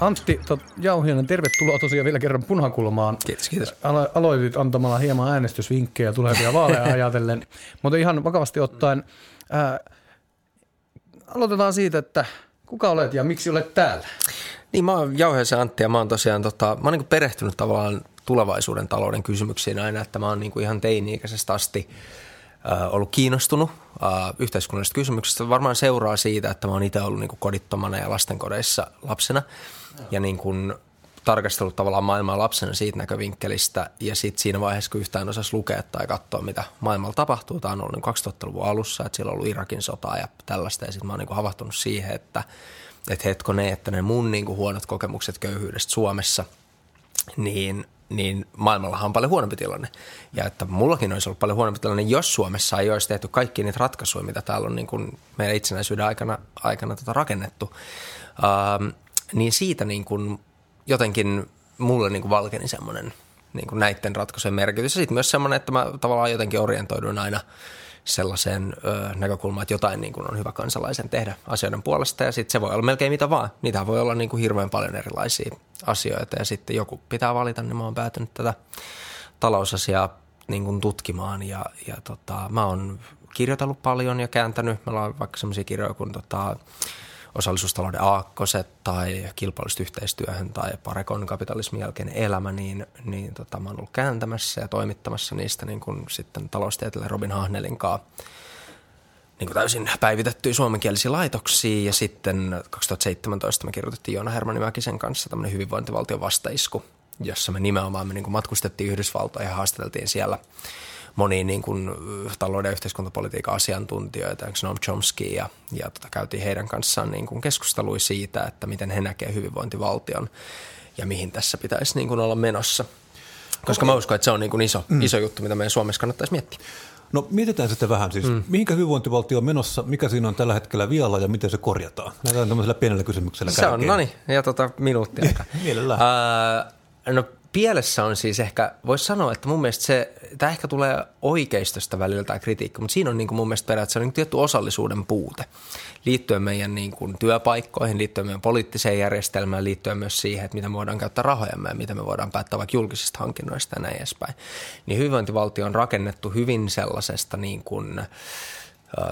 Antti tot, Jauhianen, tervetuloa tosiaan vielä kerran punakulmaan. Kiitos, kiitos. Alo- aloitit antamalla hieman äänestysvinkkejä tulevia vaaleja ajatellen, mutta ihan vakavasti ottaen, ää, aloitetaan siitä, että kuka olet ja miksi olet täällä? Niin, mä oon Jauheisen Antti ja mä oon tosiaan tota, mä oon niin perehtynyt tavallaan tulevaisuuden talouden kysymyksiin aina, että mä oon niin ihan teini-ikäisestä asti ollut kiinnostunut yhteiskunnallisista kysymyksistä. Varmaan seuraa siitä, että mä oon itse ollut niin kodittomana ja lastenkodeissa lapsena ja niin kuin tarkastellut tavallaan maailmaa lapsena siitä näkövinkkelistä ja sitten siinä vaiheessa, kun yhtään osasi lukea tai katsoa, mitä maailmalla tapahtuu, tämä on ollut 2000-luvun niin alussa, että siellä on ollut Irakin sotaa ja tällaista ja sitten mä oon niin havahtunut siihen, että, että hetkone, että ne mun niin kuin huonot kokemukset köyhyydestä Suomessa, niin niin maailmallahan on paljon huonompi tilanne. Ja että mullakin olisi ollut paljon huonompi tilanne, jos Suomessa ei olisi tehty kaikki niitä ratkaisuja, mitä täällä on niin kuin meidän itsenäisyyden aikana, aikana tota rakennettu. Ähm, niin siitä niin kuin jotenkin mulle niin kuin valkeni semmoinen niin kuin näiden ratkaisujen merkitys. Ja sitten myös semmoinen, että mä tavallaan jotenkin orientoidun aina sellaiseen ö, näkökulmaan, että jotain niin kuin on hyvä kansalaisen tehdä asioiden puolesta. Ja sitten se voi olla melkein mitä vaan. Niitä voi olla niin kuin hirveän paljon erilaisia asioita. Ja sitten joku pitää valita, niin mä oon päätynyt tätä talousasiaa niin kuin tutkimaan. Ja, ja tota, mä oon kirjoitellut paljon ja kääntänyt. Meillä on vaikka sellaisia kirjoja kuin tota, osallisuustalouden aakkoset tai kilpailusta yhteistyöhön tai parekon kapitalismin jälkeinen elämä, niin, niin tota, mä oon ollut kääntämässä ja toimittamassa niistä niin kuin sitten taloustieteilijä Robin Hahnelin kanssa niin kuin täysin päivitettyjä suomenkielisiä laitoksia. Ja sitten 2017 me kirjoitettiin Joona Hermanni Mäkisen kanssa tämmöinen hyvinvointivaltion vastaisku, jossa me nimenomaan me niin kuin matkustettiin Yhdysvaltoihin ja haastateltiin siellä – monia niin kuin, talouden ja yhteiskuntapolitiikan asiantuntijoita, Noam Chomsky, ja, ja tota, käytiin heidän kanssaan niin kuin keskustelui siitä, että miten he näkevät hyvinvointivaltion ja mihin tässä pitäisi niin kuin olla menossa. Koska mä uskon, että se on niin kuin iso, mm. iso juttu, mitä meidän Suomessa kannattaisi miettiä. No mietitään sitten vähän siis, mm. mihinkä hyvinvointivaltio on menossa, mikä siinä on tällä hetkellä vialla ja miten se korjataan? Lähdetään tämmöisellä pienellä kysymyksellä Se kärkeen. on, no niin, ja tota minuuttia. Mielellään. Uh, no pielessä on siis ehkä, voisi sanoa, että mun mielestä se, tämä ehkä tulee oikeistosta välillä tämä kritiikki, mutta siinä on niin kuin mun mielestä periaatteessa niin tietty osallisuuden puute liittyen meidän niin kuin työpaikkoihin, liittyen meidän poliittiseen järjestelmään, liittyen myös siihen, että miten me voidaan käyttää rahojamme ja miten me voidaan päättää vaikka julkisista hankinnoista ja näin edespäin. Niin hyvinvointivaltio on rakennettu hyvin sellaisesta niin kuin,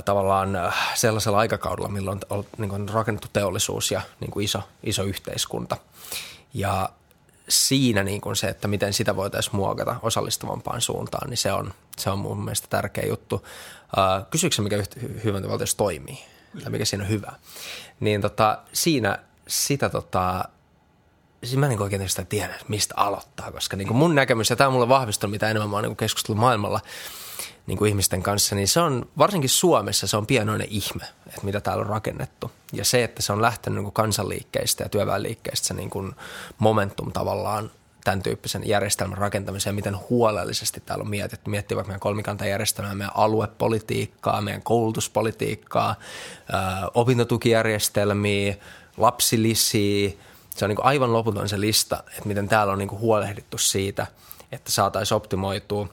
tavallaan sellaisella aikakaudella, milloin on niin kuin rakennettu teollisuus ja niin kuin iso, iso yhteiskunta. Ja siinä niin kuin se, että miten sitä voitaisiin muokata osallistavampaan suuntaan, niin se on, se on mun mielestä tärkeä juttu. Kysyykö mikä hyvinvointivaltiossa toimii tai mikä siinä on hyvä? Niin tota, siinä sitä tota, siis mä en niin oikein sitä tiedä, mistä aloittaa, koska niin kuin mun näkemys, ja tämä on mulle vahvistunut, mitä enemmän mä oon niin keskustellut maailmalla, niin kuin ihmisten kanssa, niin se on varsinkin Suomessa se on pienoinen ihme, että mitä täällä on rakennettu. Ja se, että se on lähtenyt niin kuin kansanliikkeistä ja työväenliikkeistä se niin kuin momentum tavallaan tämän tyyppisen järjestelmän rakentamiseen, miten huolellisesti täällä on mietitty. Miettii vaikka meidän kolmikantajärjestelmää, meidän aluepolitiikkaa, meidän koulutuspolitiikkaa, ää, opintotukijärjestelmiä, lapsilisiä. Se on niin aivan loputon se lista, että miten täällä on niin huolehdittu siitä, että saataisiin optimoitua.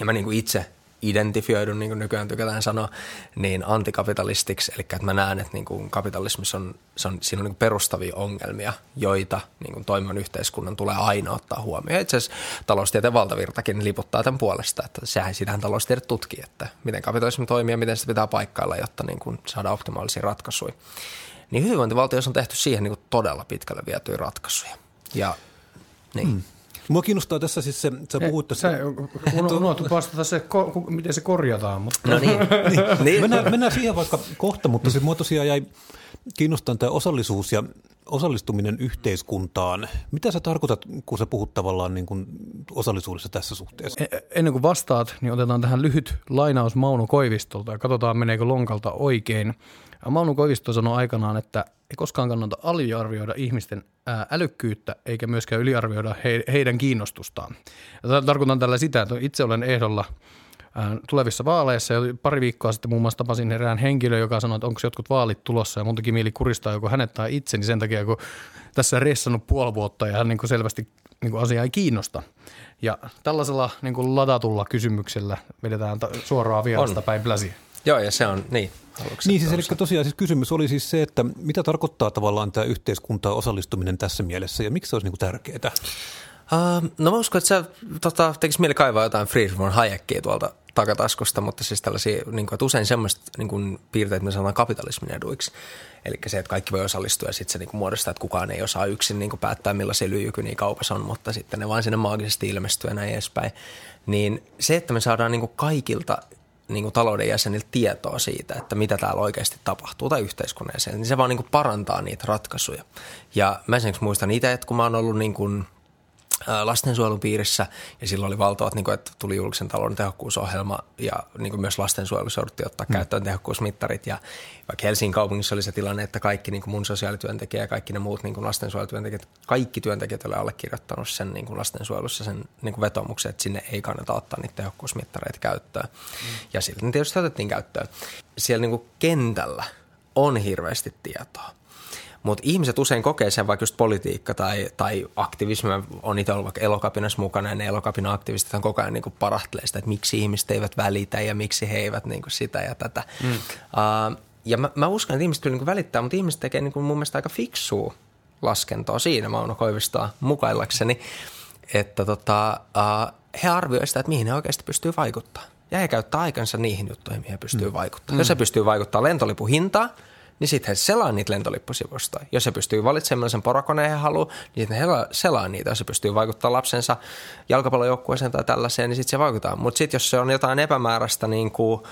Ja mä niin itse identifioidun, niin kuin nykyään tykätään sanoa, niin antikapitalistiksi. Eli että mä näen, että niin kuin kapitalismissa on, se on, siinä on niin perustavia ongelmia, joita niin kuin toimivan yhteiskunnan tulee aina ottaa huomioon. Itse asiassa taloustieteen valtavirtakin liputtaa tämän puolesta, että sehän sitähän taloustiede tutkii, että miten kapitalismi toimii ja miten sitä pitää paikkailla, jotta niin kuin saadaan optimaalisia ratkaisuja. Niin hyvinvointivaltiossa on tehty siihen niin kuin todella pitkälle vietyjä ratkaisuja. Ja niin. Mm. Mua kiinnostaa tässä siis se, sä puhut tässä. Unohtu vastata se, miten se korjataan. Mutta. No niin. niin. niin. Mennään, mennään siihen vaikka kohta, mutta se mua tosiaan jäi kiinnostaa tämä osallisuus ja osallistuminen yhteiskuntaan. Mitä sä tarkoitat, kun sä puhut tavallaan niin kuin osallisuudessa tässä suhteessa? E- ennen kuin vastaat, niin otetaan tähän lyhyt lainaus Mauno Koivistolta ja katsotaan meneekö lonkalta oikein. Mauno Koivisto sanoi aikanaan, että ei koskaan kannata aliarvioida ihmisten älykkyyttä eikä myöskään yliarvioida heidän kiinnostustaan. Ja tarkoitan tällä sitä, että itse olen ehdolla tulevissa vaaleissa. Ja pari viikkoa sitten muun muassa tapasin erään henkilö, joka sanoi, että onko jotkut vaalit tulossa ja mun teki mieli kuristaa joko hänet tai itseni sen takia, kun tässä ressannut puoli vuotta ja hän niin kuin selvästi niin kuin asia ei kiinnosta. Ja tällaisella niin kuin ladatulla kysymyksellä vedetään suoraan vierasta päin pläsiä. Joo, ja se on niin. Niin siis eli tosiaan siis kysymys oli siis se, että mitä tarkoittaa tavallaan tämä yhteiskuntaan osallistuminen tässä mielessä ja miksi se olisi niin kuin tärkeää? Uh, no mä uskon, että se tota, tekisi mieli kaivaa jotain Friedrich von Hayekkia tuolta takataskusta, mutta siis tällaisia, niin kuin, että usein semmoista niin kuin, piirteitä, me sanotaan kapitalismin eduiksi. Eli se, että kaikki voi osallistua ja sitten se niin kuin, muodostaa, että kukaan ei osaa yksin niin kuin, päättää, millaisia lyijykyniä kaupassa on, mutta sitten ne vain sinne maagisesti ilmestyy ja näin edespäin. Niin se, että me saadaan niin kuin, kaikilta niin kuin talouden jäseniltä tietoa siitä, että mitä täällä oikeasti tapahtuu tai yhteiskunnan jäseniltä, niin se vaan niin kuin parantaa niitä ratkaisuja. Ja mä esimerkiksi muistan itse, että kun mä oon ollut niin kuin lastensuojelun piirissä ja silloin oli valtavat, niin kuin, että tuli julkisen talouden tehokkuusohjelma ja niin kuin myös lastensuojelussa jouduttiin ottaa mm. käyttöön tehokkuusmittarit ja vaikka Helsingin kaupungissa oli se tilanne, että kaikki niin kuin mun sosiaalityöntekijä ja kaikki ne muut niin kuin lastensuojelutyöntekijät, kaikki työntekijät olivat allekirjoittanut sen niin kuin lastensuojelussa sen niin kuin vetomuksen, että sinne ei kannata ottaa niitä tehokkuusmittareita käyttöön. Mm. Ja silti ne tietysti otettiin käyttöön. Siellä niin kuin kentällä on hirveästi tietoa. Mutta ihmiset usein kokee sen vaikka just politiikka tai, tai aktivismi. on itse ollut vaikka elokapinassa mukana ja ne elokapina aktivistit on koko ajan niin parahtelee sitä, että miksi ihmiset eivät välitä ja miksi he eivät niin kuin sitä ja tätä. Mm. Uh, ja mä, mä uskon, että ihmiset kyllä niin välittää, mutta ihmiset tekee niin kuin mun mielestä aika fiksua laskentoa siinä Mauno Koivistoa mukaillakseni, että tota, uh, he arvioivat sitä, että mihin he oikeasti pystyy vaikuttamaan. Ja he käyttää aikansa niihin juttuihin, mihin he pystyy mm. vaikuttamaan. Mm. Jos he pystyy vaikuttamaan lentolipun hintaan, niin sitten he selaa niitä lentolippusivustoja. Jos se pystyy valitsemaan sen porakoneen he haluaa, niin sitten he selaa niitä. Jos se pystyy vaikuttamaan lapsensa jalkapallojoukkueeseen tai tällaiseen, niin sitten se vaikuttaa. Mutta sitten jos se on jotain epämääräistä niin kuin,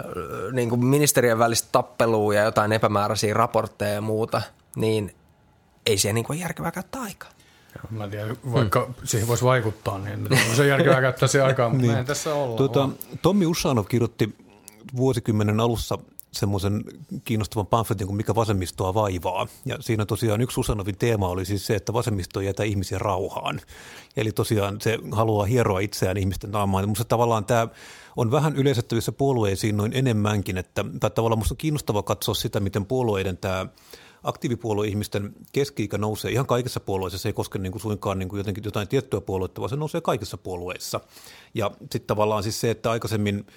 äh, niin kuin ministerien välistä tappelua ja jotain epämääräisiä raportteja ja muuta, niin ei siihen niin kuin järkevää käyttää aikaa. Mä en tiedä, vaikka hmm. siihen voisi vaikuttaa, niin se on järkevää käyttää se aikaa, mutta niin. tässä olla. Tuota, Tommi Ussanov kirjoitti vuosikymmenen alussa semmoisen kiinnostavan pamfletin kuin Mikä vasemmistoa vaivaa. Ja siinä tosiaan yksi Usanovin teema oli siis se, että vasemmisto jätä ihmisiä rauhaan. Eli tosiaan se haluaa hieroa itseään ihmisten naamaan. Minusta tavallaan tämä on vähän yleisettävissä puolueisiin noin enemmänkin, että tai tavallaan minusta on kiinnostavaa katsoa sitä, miten puolueiden tämä aktiivipuolue-ihmisten keski-ikä nousee ihan kaikissa puolueissa. Se ei koske niin kuin suinkaan niin kuin jotenkin jotain tiettyä puoluetta, vaan se nousee kaikissa puolueissa. Ja sitten tavallaan siis se, että aikaisemmin –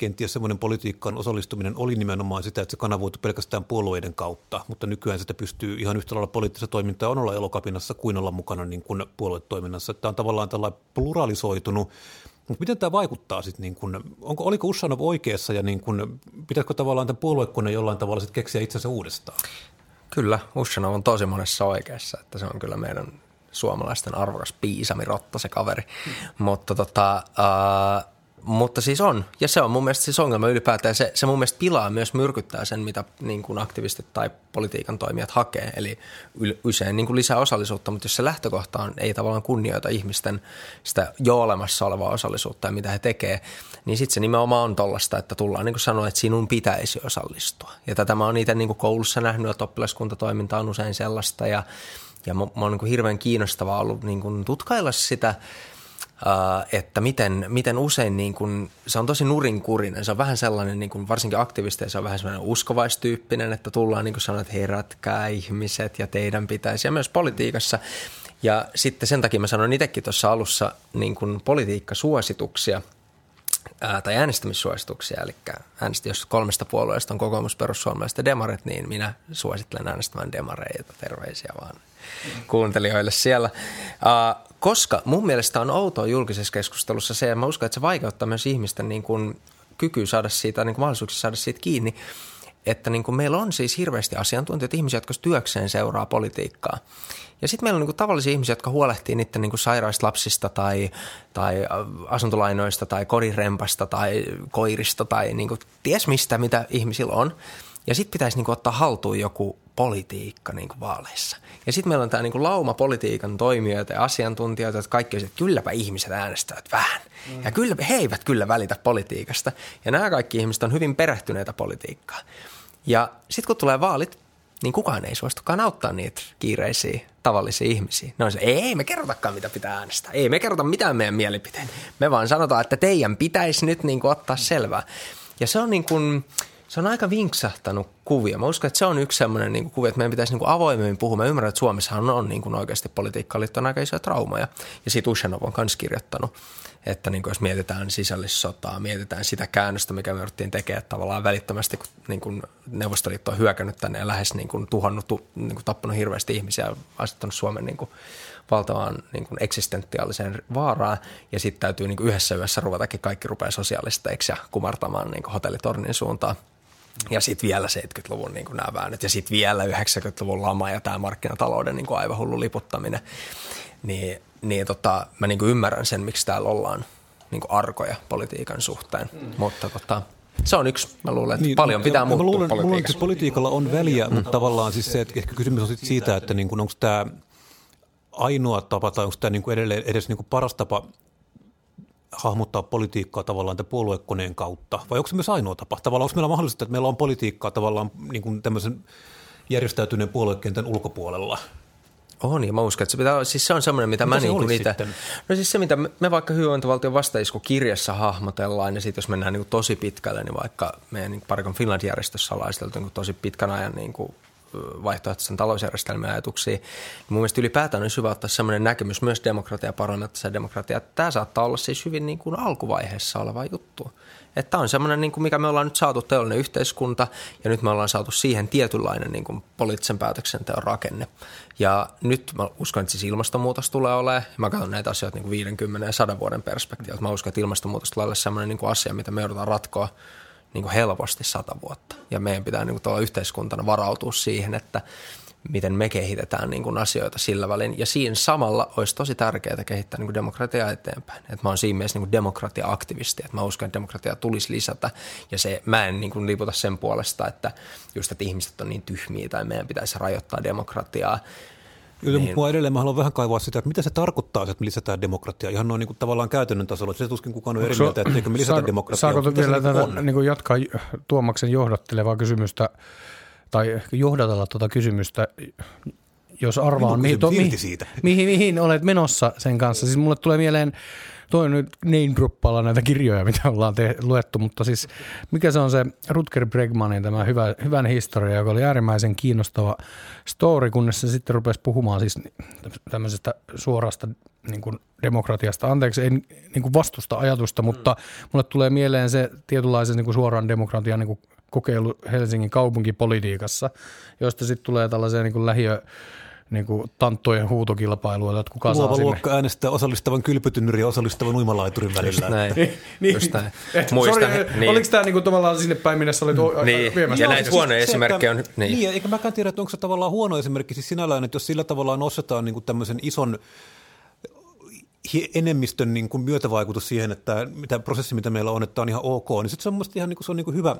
kenties semmoinen politiikkaan osallistuminen oli nimenomaan sitä, että se kanavoitu pelkästään puolueiden kautta, mutta nykyään sitä pystyy ihan yhtä lailla poliittista toimintaa on olla elokapinassa kuin olla mukana niin kuin puoluetoiminnassa. Tämä on tavallaan tällainen pluralisoitunut mutta miten tämä vaikuttaa sitten, niin kun, onko, oliko Ushanov oikeassa ja niin kun, pitäisikö tavallaan tämän puoluekoneen jollain tavalla sit keksiä itsensä uudestaan? Kyllä, Ushanov on tosi monessa oikeassa, että se on kyllä meidän suomalaisten arvokas piisami rotta se kaveri. Hmm. Mutta tota, äh, mutta siis on, ja se on mun mielestä siis ongelma ylipäätään. Se, se mun mielestä pilaa myös myrkyttää sen, mitä niin kuin aktivistit tai politiikan toimijat hakee. Eli usein niin kuin lisää osallisuutta, mutta jos se lähtökohta on, ei tavallaan kunnioita ihmisten sitä jo olemassa olevaa osallisuutta ja mitä he tekee, niin sitten se nimenomaan on tollasta, että tullaan niin kuin sanoa, että sinun pitäisi osallistua. Ja tätä mä oon itse niin kuin koulussa nähnyt, että oppilaskuntatoiminta on usein sellaista, ja, ja mä, mä oon niin hirveän kiinnostavaa ollut niin kuin tutkailla sitä – että miten, miten usein niin kun, se on tosi nurinkurinen. Se on vähän sellainen, niin kun, varsinkin aktivisteissa on vähän sellainen uskovaistyyppinen, että tullaan niin sanoa, että herätkää ihmiset ja teidän pitäisi. Ja myös politiikassa. Ja sitten sen takia mä sanoin itsekin tuossa alussa niin kun politiikkasuosituksia ää, tai äänestämissuosituksia. Eli äänesti, jos kolmesta puolueesta on kokoomus, perussuomalaiset ja demaret, niin minä suosittelen äänestämään demareita. Terveisiä vaan kuuntelijoille siellä. Uh, koska mun mielestä on outoa julkisessa keskustelussa se, ja mä uskon, että se vaikeuttaa myös ihmisten niin kuin, kykyä saada siitä, niin kuin mahdollisuuksia saada siitä kiinni, että niin kuin meillä on siis hirveästi asiantuntijoita, ihmisiä, jotka työkseen seuraa politiikkaa. Ja sitten meillä on niin kuin tavallisia ihmisiä, jotka huolehtii niiden niin sairaista lapsista tai, tai asuntolainoista tai korirempasta tai koirista tai niin kuin ties mistä, mitä ihmisillä on. Ja sitten pitäisi niin kuin ottaa haltuun joku politiikka niin kuin vaaleissa. Ja sitten meillä on tämä niin lauma politiikan toimijoita ja asiantuntijoita, että kaikki on, että kylläpä ihmiset äänestävät vähän. Mm. Ja kyllä, he eivät kyllä välitä politiikasta. Ja nämä kaikki ihmiset on hyvin perehtyneitä politiikkaan. Ja sitten kun tulee vaalit, niin kukaan ei suostukaan auttaa niitä kiireisiä tavallisia ihmisiä. Ne on se, ei me kerrotakaan mitä pitää äänestää. Ei me kerrota mitään meidän mielipiteen. Me vaan sanotaan, että teidän pitäisi nyt niin kuin ottaa selvää. Ja se on niin kuin, se on aika vinksahtanut kuvia. Mä uskon, että se on yksi sellainen niin kuvia, että meidän pitäisi niin avoimemmin puhua. Mä ymmärrän, että Suomessahan on niin kuin oikeasti politiikkaan liittyen aika isoja traumaja. Ja siitä Ushanov on myös kirjoittanut että niin kuin jos mietitään sisällissotaa, mietitään sitä käännöstä, mikä me yritettiin tekemään tavallaan välittömästi, kun niin kuin Neuvostoliitto on hyökännyt tänne ja lähes niin kuin tuhannut, niin kuin tappanut hirveästi ihmisiä ja asettanut Suomen niin kuin valtavaan niin kuin eksistentiaaliseen vaaraan, ja sitten täytyy niin kuin yhdessä yössä ruvetakin kaikki rupeaa sosiaalisteiksi ja kumartamaan niin kuin hotellitornin suuntaan. Ja sitten vielä 70-luvun niin nämä väännöt, ja sitten vielä 90-luvun lama ja tämä markkinatalouden niin aivan hullu liputtaminen. Niin, niin tota, mä niin ymmärrän sen, miksi täällä ollaan niin arkoja politiikan suhteen, mm. mutta tota, se on yksi. Mä luulen, että niin, paljon pitää muuttua mä luulen, politiikassa. Mä luulen, että politiikalla on väliä, mm. mutta tavallaan siis se, että ehkä kysymys on sit siitä, että niin kuin, onko tämä ainoa tapa tai onko tämä niin kuin edelleen edes niin kuin paras tapa hahmottaa politiikkaa tavallaan tämän puoluekoneen kautta, vai onko se myös ainoa tapa? Tavallaan onko meillä mahdollista, että meillä on politiikkaa tavallaan niin kuin tämmöisen järjestäytyneen puoluekentän ulkopuolella? On, ja mä uskon, että se, pitää, siis se on semmoinen, mitä mitä mä niin niitä... Sitten? No siis se, mitä me vaikka hyvinvointivaltion kirjassa hahmotellaan, ja sitten jos mennään niin tosi pitkälle, niin vaikka meidän niin Parikon Finland-järjestössä ollaan niin tosi pitkän ajan niin kuin vaihtoehtoisen talousjärjestelmän ajatuksia. Niin mun mielestä ylipäätään on hyvä ottaa sellainen näkemys myös demokratia, parlamentaarisen demokratia, tämä saattaa olla siis hyvin niin kuin alkuvaiheessa oleva juttu. Että on semmoinen, niin kuin mikä me ollaan nyt saatu teollinen yhteiskunta ja nyt me ollaan saatu siihen tietynlainen niin kuin poliittisen päätöksenteon rakenne. Ja nyt mä uskon, että siis ilmastonmuutos tulee olemaan, mä katson näitä asioita niin kuin 50 ja 100 vuoden perspektiiviltä. Mä uskon, että ilmastonmuutos tulee olemaan semmoinen niin kuin asia, mitä me joudutaan ratkoa niin kuin helposti sata vuotta. Ja meidän pitää niin kuin yhteiskuntana varautua siihen, että miten me kehitetään niin kuin asioita sillä välin. Ja siinä samalla olisi tosi tärkeää kehittää niin kuin demokratiaa eteenpäin. Et mä oon siinä mielessä niin kuin demokratia-aktivisti, että mä uskon, että demokratia tulisi lisätä. Ja se, mä en niin kuin liputa sen puolesta, että just että ihmiset on niin tyhmiä tai meidän pitäisi rajoittaa demokratiaa. Joo, niin. mutta edelleen mä haluan vähän kaivaa sitä, että mitä se tarkoittaa, että me lisätään demokratiaa ihan noin niin kuin tavallaan käytännön tasolla. Se tuskin kukaan on eri mieltä, etteikö me lisätä saako, demokratiaa. Saako vielä tätä niin kuin jatkaa Tuomaksen johdattelevaa kysymystä tai johdatella tuota kysymystä, jos arvaan, mihin, to, mihin, mihin, mihin olet menossa sen kanssa. Siis mulle tulee mieleen toi nyt name näitä kirjoja, mitä ollaan te- luettu, mutta siis mikä se on se Rutger Bregmanin tämä hyvä, hyvän historia, joka oli äärimmäisen kiinnostava story, kunnes se sitten rupesi puhumaan siis tämmöisestä suorasta niin kuin demokratiasta. Anteeksi, ei niin kuin vastusta ajatusta, mutta mulle tulee mieleen se tietynlaisen niin kuin suoran demokratian niin kuin kokeilu Helsingin kaupunkipolitiikassa, josta sitten tulee tällaisia niin kuin lähiö niin kuin tanttojen huutokilpailuja, että kuka Luova saa sinne. luokka äänestää osallistavan kylpytynnyrin ja osallistavan uimalaiturin välillä. Just näin. niin, Just näin. Muista, sorry, niin. Oliko tämä niinku tavallaan sinne päin, minne sä olit mm. niin. viemässä? Ja näitä huonoja esimerkkejä on. Niin. niin, eikä mäkään tiedä, että onko se tavallaan huono esimerkki siis sinällään, että jos sillä tavalla nostetaan niin tämmöisen ison enemmistön niin kuin myötävaikutus siihen, että mitä prosessi, mitä meillä on, että on ihan ok, niin sitten se on mielestäni ihan niin kuin, se on niin kuin hyvä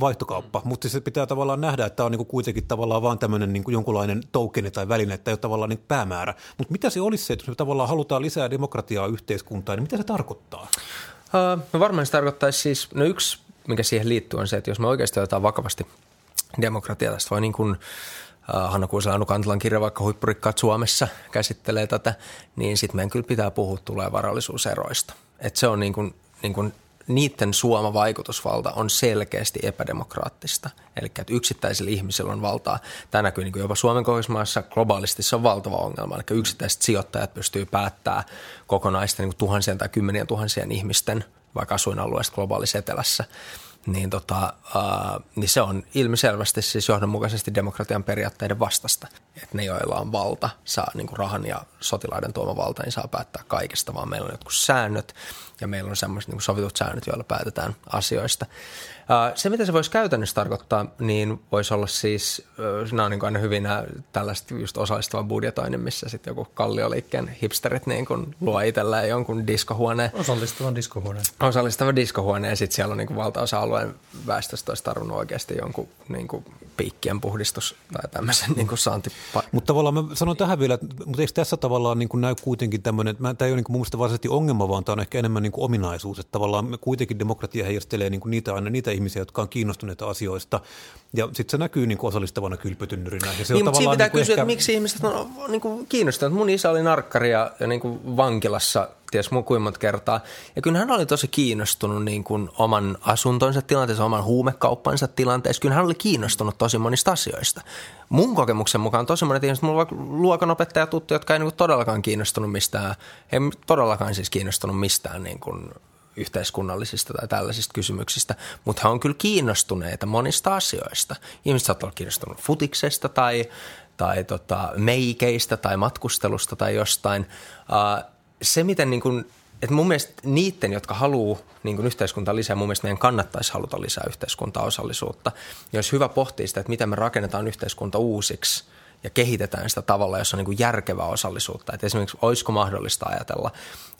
vaihtokauppa, mm. mutta se pitää tavallaan nähdä, että on niin kuin kuitenkin tavallaan vaan tämmöinen niin kuin jonkunlainen tokeni tai väline, että ei ole tavallaan niin päämäärä. Mutta mitä se olisi se, että jos me tavallaan halutaan lisää demokratiaa yhteiskuntaan, niin mitä se tarkoittaa? Uh, no varmaan se tarkoittaisi siis, no yksi, mikä siihen liittyy on se, että jos me oikeasti otetaan vakavasti demokratiaa, tästä voi niin kuin Hanna Kuusela Anu Kantalan kirja vaikka Huippurikkaat Suomessa käsittelee tätä, niin sitten meidän kyllä pitää puhua tulee varallisuuseroista. Et se on niin kuin, niin kuin niiden suoma vaikutusvalta on selkeästi epädemokraattista. Eli että yksittäisillä ihmisillä on valtaa. Tämä näkyy niin jopa Suomen kohdismaassa globaalisti se on valtava ongelma. Eli yksittäiset sijoittajat pystyy päättämään kokonaisten niin tuhansien tai kymmenien tuhansien ihmisten vaikka asuinalueesta globaalissa etelässä niin, tota, uh, niin se on ilmiselvästi siis johdonmukaisesti demokratian periaatteiden vastasta. Että ne, joilla on valta, saa niin kuin rahan ja sotilaiden tuoma valta, niin saa päättää kaikesta, vaan meillä on jotkut säännöt ja meillä on semmoiset niin sovitut säännöt, joilla päätetään asioista. Se, mitä se voisi käytännössä tarkoittaa, niin voisi olla siis, nämä on niin aina hyvin nämä tällaiset just osallistuvan budjetoinnin, missä sitten joku kallioliikkeen hipsterit niin kuin luo itselleen jonkun diskohuoneen. Osallistuvan diskohuoneen. Osallistuvan diskohuoneen ja sitten siellä on niin kuin valtaosa alueen väestöstä olisi tarvinnut oikeasti jonkun niin kuin piikkien puhdistus tai tämmöisen niin saanti. Mutta tavallaan mä sanon tähän vielä, mutta eikö tässä tavallaan niin kuin näy kuitenkin tämmöinen, että tämä ei ole niin kuin mun mielestä varsinaisesti ongelma, vaan tämä on ehkä enemmän niin kuin ominaisuus, että tavallaan me kuitenkin demokratia heijastelee niin kuin niitä aina niitä ihmisiä, jotka on kiinnostuneita asioista. Ja sitten se näkyy niin kuin osallistavana kylpytynnyrinä. Ja se niin, mutta siinä pitää niin kysyä, ehkä... että miksi ihmiset on niin kuin kiinnostuneet. Mun isä oli narkkari ja, ja niin kuin vankilassa ties muu kuin monta kertaa. Ja kyllä hän oli tosi kiinnostunut niin kuin oman asuntonsa tilanteessa, oman huumekauppansa tilanteessa. Kyllä hän oli kiinnostunut tosi monista asioista. Mun kokemuksen mukaan tosi monet ihmiset, mulla on luokanopettaja tuttu, jotka ei niin kuin todellakaan kiinnostunut mistään, ei todellakaan siis kiinnostunut mistään niin kuin yhteiskunnallisista tai tällaisista kysymyksistä, mutta he on kyllä kiinnostuneita monista asioista. Ihmiset saattavat olla kiinnostunut futiksesta tai, tai tota, meikeistä tai matkustelusta tai jostain. Uh, se, miten niin kuin, että mun mielestä niiden, jotka haluaa niin kuin yhteiskuntaa lisää, mun mielestä meidän kannattaisi haluta lisää yhteiskuntaosallisuutta. Ja olisi hyvä pohtia sitä, että miten me rakennetaan yhteiskunta uusiksi – ja kehitetään sitä tavalla, jossa on niin kuin järkevää osallisuutta. Et esimerkiksi olisiko mahdollista ajatella,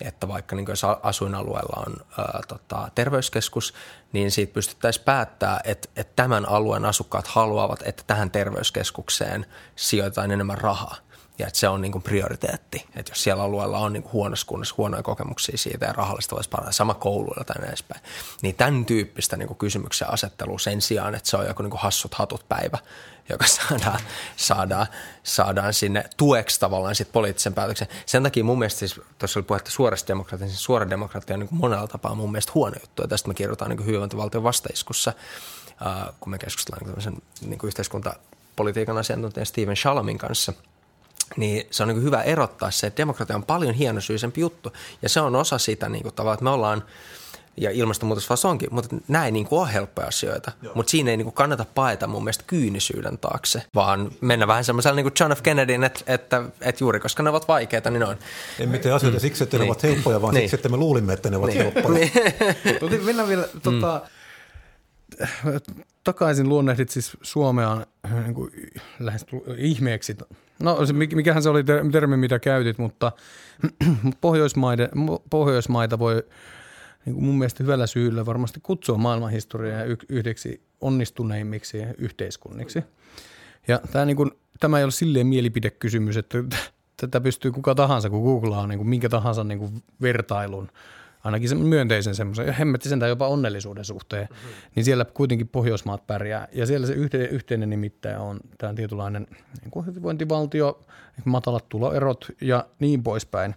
että vaikka niin kuin jos asuinalueella on ää, tota, terveyskeskus, niin siitä pystyttäisiin päättää, että, että tämän alueen asukkaat haluavat, että tähän terveyskeskukseen sijoitetaan enemmän rahaa – ja että se on niin kuin prioriteetti. Että jos siellä alueella on niin kuin huonossa kunnossa huonoja kokemuksia siitä ja rahallista voisi parantaa, sama kouluilla tai näin edespäin, niin tämän tyyppistä niin kuin kysymyksen asettelua sen sijaan, että se on joku niin kuin hassut hatut päivä, joka saadaan, saadaan, saadaan sinne tueksi tavallaan sit poliittisen päätöksen. Sen takia mun mielestä siis, tuossa oli puhetta suorasta demokratiasta, niin suora demokratia on niin kuin monella tapaa mun mielestä huono juttu. Ja tästä me kirjoitetaan niin kuin hyvinvointivaltion vastaiskussa, äh, kun me keskustellaan niin niin kuin yhteiskuntapolitiikan asiantuntijan Steven Shalamin kanssa – niin se on niin hyvä erottaa se, että demokratia on paljon hienosyisempi juttu. Ja se on osa sitä niin kuin tavallaan, että me ollaan, ja ilmastonmuutos vasta onkin, mutta nämä ei niin kuin ole helppoja asioita. Joo. Mutta siinä ei niin kuin kannata paeta mun mielestä kyynisyyden taakse, vaan mennä vähän semmoisella niin kuin John F. Kennedyn, että, että, että juuri koska ne ovat vaikeita, niin ne on. Ei mitään asioita mm. siksi, että ne niin. ovat helppoja, vaan niin. siksi, että me luulimme, että ne ovat niin. helppoja. niin. Mennään vielä tota, mm. takaisin luonnehdit siis Suomea niin kuin, lähes ihmeeksi No se, mikähän se oli termi, mitä käytit, mutta, Pohjoismaiden, Pohjoismaita voi niin kuin mun mielestä hyvällä syyllä varmasti kutsua maailmanhistoriaa yhdeksi onnistuneimmiksi yhteiskunniksi. Ja tämä, niin kuin, tämä ei ole silleen mielipidekysymys, että tätä pystyy kuka tahansa, kun googlaa niin kuin minkä tahansa niin kuin vertailun – ainakin sen myönteisen semmoisen, ja hemmetti sen jopa onnellisuuden suhteen, mm-hmm. niin siellä kuitenkin Pohjoismaat pärjää. Ja siellä se yhteinen, yhteinen nimittäjä on tämä tietynlainen niin kuin hyvinvointivaltio, matalat tuloerot ja niin poispäin.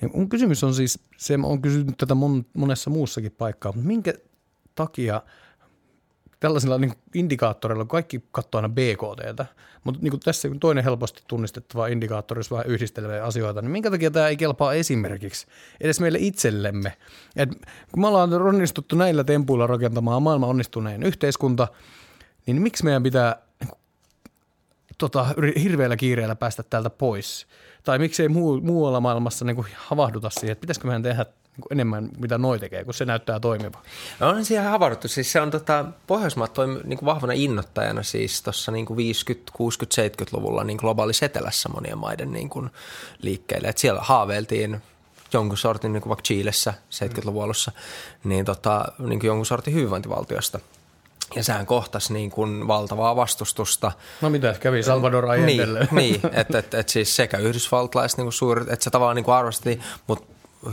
Niin mun kysymys on siis, se on kysynyt tätä mon, monessa muussakin paikkaa, mutta minkä takia – tällaisilla niin indikaattoreilla kaikki katsoo aina BKTtä, mutta niin tässä toinen helposti tunnistettava indikaattori, jos vähän yhdisteleviä asioita, niin minkä takia tämä ei kelpaa esimerkiksi edes meille itsellemme? Et kun me ollaan onnistuttu näillä tempuilla rakentamaan maailman onnistuneen yhteiskunta, niin miksi meidän pitää tota, hirveällä kiireellä päästä täältä pois? Tai miksei muu, muualla maailmassa niin havahduta siihen, että pitäisikö meidän tehdä niin enemmän, mitä noi tekee, kun se näyttää toimiva. No, on siihen havahduttu. Siis se on tota, Pohjoismaat toimi niin kuin vahvana innoittajana siis tuossa niin 50, 60, 70-luvulla niin globaalissa etelässä monien maiden niin kuin liikkeelle. Et siellä haaveiltiin jonkun sortin, niin kuin vaikka Chiilessä 70-luvun alussa, niin, tota, niin kuin jonkun sortin hyvinvointivaltiosta – ja sehän kohtasi niin kuin valtavaa vastustusta. No mitä kävi Salvador Allendelle? Niin, niin että et, et siis sekä yhdysvaltalaiset niin suuret, että se tavallaan niin kuin arvostettiin, mutta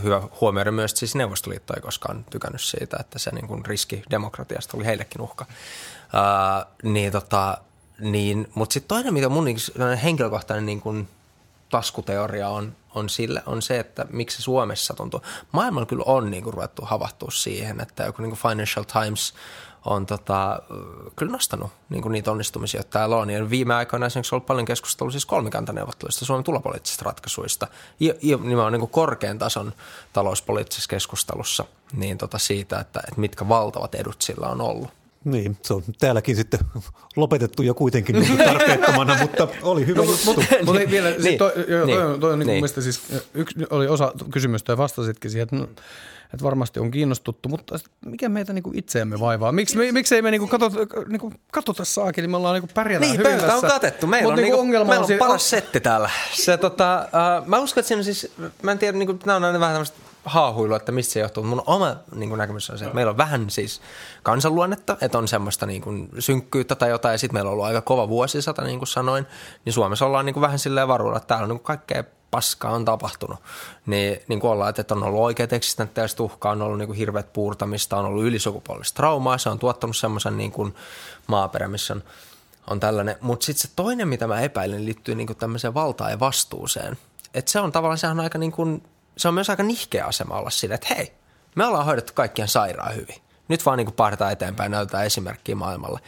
hyvä huomioida myös, että siis Neuvostoliitto ei koskaan tykännyt siitä, että se niin kuin riski demokratiasta oli heillekin uhka. Uh, niin tota, niin, mutta sitten toinen, mitä mun niin henkilökohtainen niin kuin taskuteoria on, on, sille, on se, että miksi Suomessa tuntuu. Maailmalla kyllä on niin kuin, ruvettu havahtua siihen, että joku niin kuin Financial Times – on tota, kyllä nostanut niin kuin niitä onnistumisia, joita täällä on. Ja viime aikoina esimerkiksi on ollut paljon keskustelua siis kolmikantaneuvotteluista, Suomen tulopoliittisista ratkaisuista, ja, ja nimenomaan niin kuin korkean tason talouspoliittisessa keskustelussa niin tota siitä, että, että mitkä valtavat edut sillä on ollut. Niin, se on täälläkin sitten lopetettu jo kuitenkin niin tarpeettomana, mutta oli hyvä no, juttu. Mutta vielä, niin, toi, joo, niin, toi, toi on niin, niin. siis yksi oli osa kysymystä ja vastasitkin siihen, että no, että varmasti on kiinnostuttu, mutta mikä meitä niin kuin itseämme vaivaa? Miksi me, miksei me niin kuin katsota, niin kuin katsota saakeli, me ollaan niin kuin pärjätään niin, hyvin tässä. on katettu, meillä on, niin kuin, ongelma meillä on, on paras setti täällä. Se, tota, uh, mä uskon, että siinä siis, mä en tiedä, niin kuin, nämä on aina vähän tämmöistä haahuilu, että mistä se johtuu. Mun oma niin kuin näkemys on se, että meillä on vähän siis kansanluonnetta, että on semmoista niin kuin synkkyyttä tai jotain, ja sitten meillä on ollut aika kova vuosisata, niin kuin sanoin, niin Suomessa ollaan niin kuin vähän silleen varuilla, että täällä on niin kuin kaikkea paskaa on tapahtunut. Niin, niin kuin ollaan, että on ollut oikeat eksistentiaalista uhkaa, on ollut niin kuin hirveät puurtamista, on ollut ylisukupuolista traumaa, se on tuottanut semmoisen niin kuin maaperä, missä on, on tällainen. Mutta sitten se toinen, mitä mä epäilen, liittyy niin kuin tämmöiseen valtaan ja vastuuseen. Että se on tavallaan, sehän on aika niin kuin se on myös aika nihkeä asema olla sille, että hei, me ollaan hoidettu kaikkien sairaan hyvin. Nyt vaan niin pahdetaan eteenpäin, näytetään esimerkkiä maailmalle.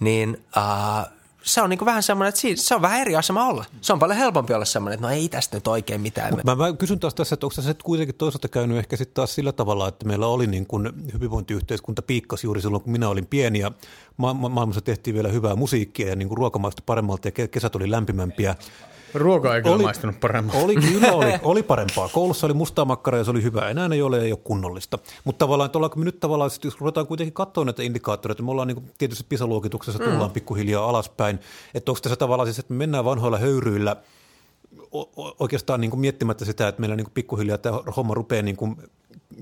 Niin äh, se on niin vähän semmoinen, että siinä, se on vähän eri asema olla. Se on paljon helpompi olla semmoinen, että no ei tästä nyt oikein mitään. Mä, mä kysyn taas tässä, että onko se kuitenkin toisaalta käynyt ehkä sitten taas sillä tavalla, että meillä oli niin kuin hyvinvointiyhteiskunta piikkas juuri silloin, kun minä olin pieni ja ma- ma- maailmassa tehtiin vielä hyvää musiikkia ja niin kuin ruokamaista paremmalta ja kesät oli lämpimämpiä. Ruoka ei kyllä oli, maistunut paremmin. Oli kyllä, oli, oli parempaa. Koulussa oli mustaa makkaraa ja se oli hyvä. Enää ei ole, ei ole kunnollista. Mutta tavallaan, että ollaanko me nyt tavallaan, jos ruvetaan kuitenkin katsoa näitä indikaattoreita, me ollaan niin kuin, tietysti pisaluokituksessa tullaan mm. pikkuhiljaa alaspäin. Että onko tässä tavallaan siis, että me mennään vanhoilla höyryillä oikeastaan niin kuin miettimättä sitä, että meillä niin kuin pikkuhiljaa tämä homma rupeaa niin kuin